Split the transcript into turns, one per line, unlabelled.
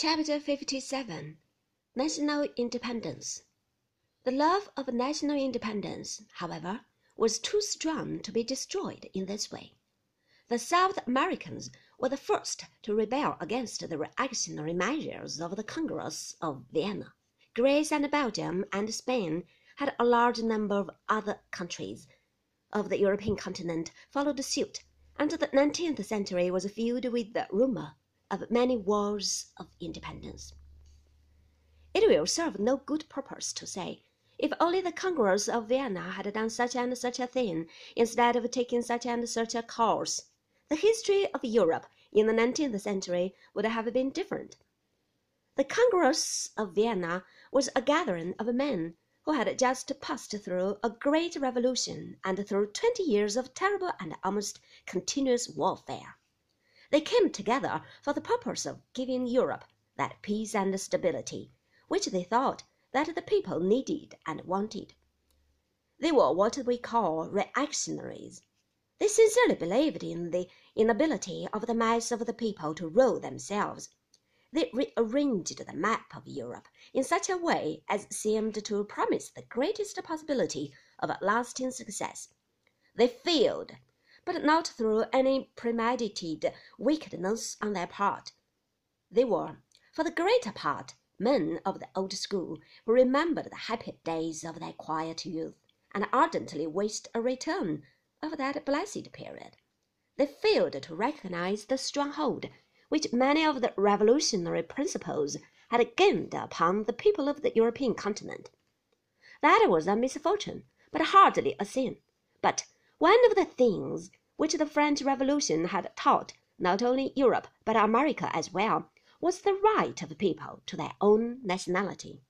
Chapter 57 National Independence The love of national independence, however, was too strong to be destroyed in this way. The South Americans were the first to rebel against the reactionary measures of the Congress of Vienna. Greece and Belgium and Spain had a large number of other countries of the European continent followed suit, and the nineteenth century was filled with the rumor of many wars of independence. It will serve no good purpose to say, if only the Congress of Vienna had done such and such a thing instead of taking such and such a course, the history of Europe in the nineteenth century would have been different. The Congress of Vienna was a gathering of men who had just passed through a great revolution and through twenty years of terrible and almost continuous warfare. They came together for the purpose of giving Europe that peace and stability which they thought that the people needed and wanted. They were what we call reactionaries. They sincerely believed in the inability of the mass of the people to rule themselves. They rearranged the map of Europe in such a way as seemed to promise the greatest possibility of lasting success. They failed but not through any premeditated wickedness on their part. They were, for the greater part, men of the old school who remembered the happy days of their quiet youth and ardently wished a return of that blessed period. They failed to recognize the stronghold which many of the revolutionary principles had gained upon the people of the European continent. That was a misfortune, but hardly a sin. But one of the things which the French Revolution had taught not only Europe but America as well was the right of people to their own nationality.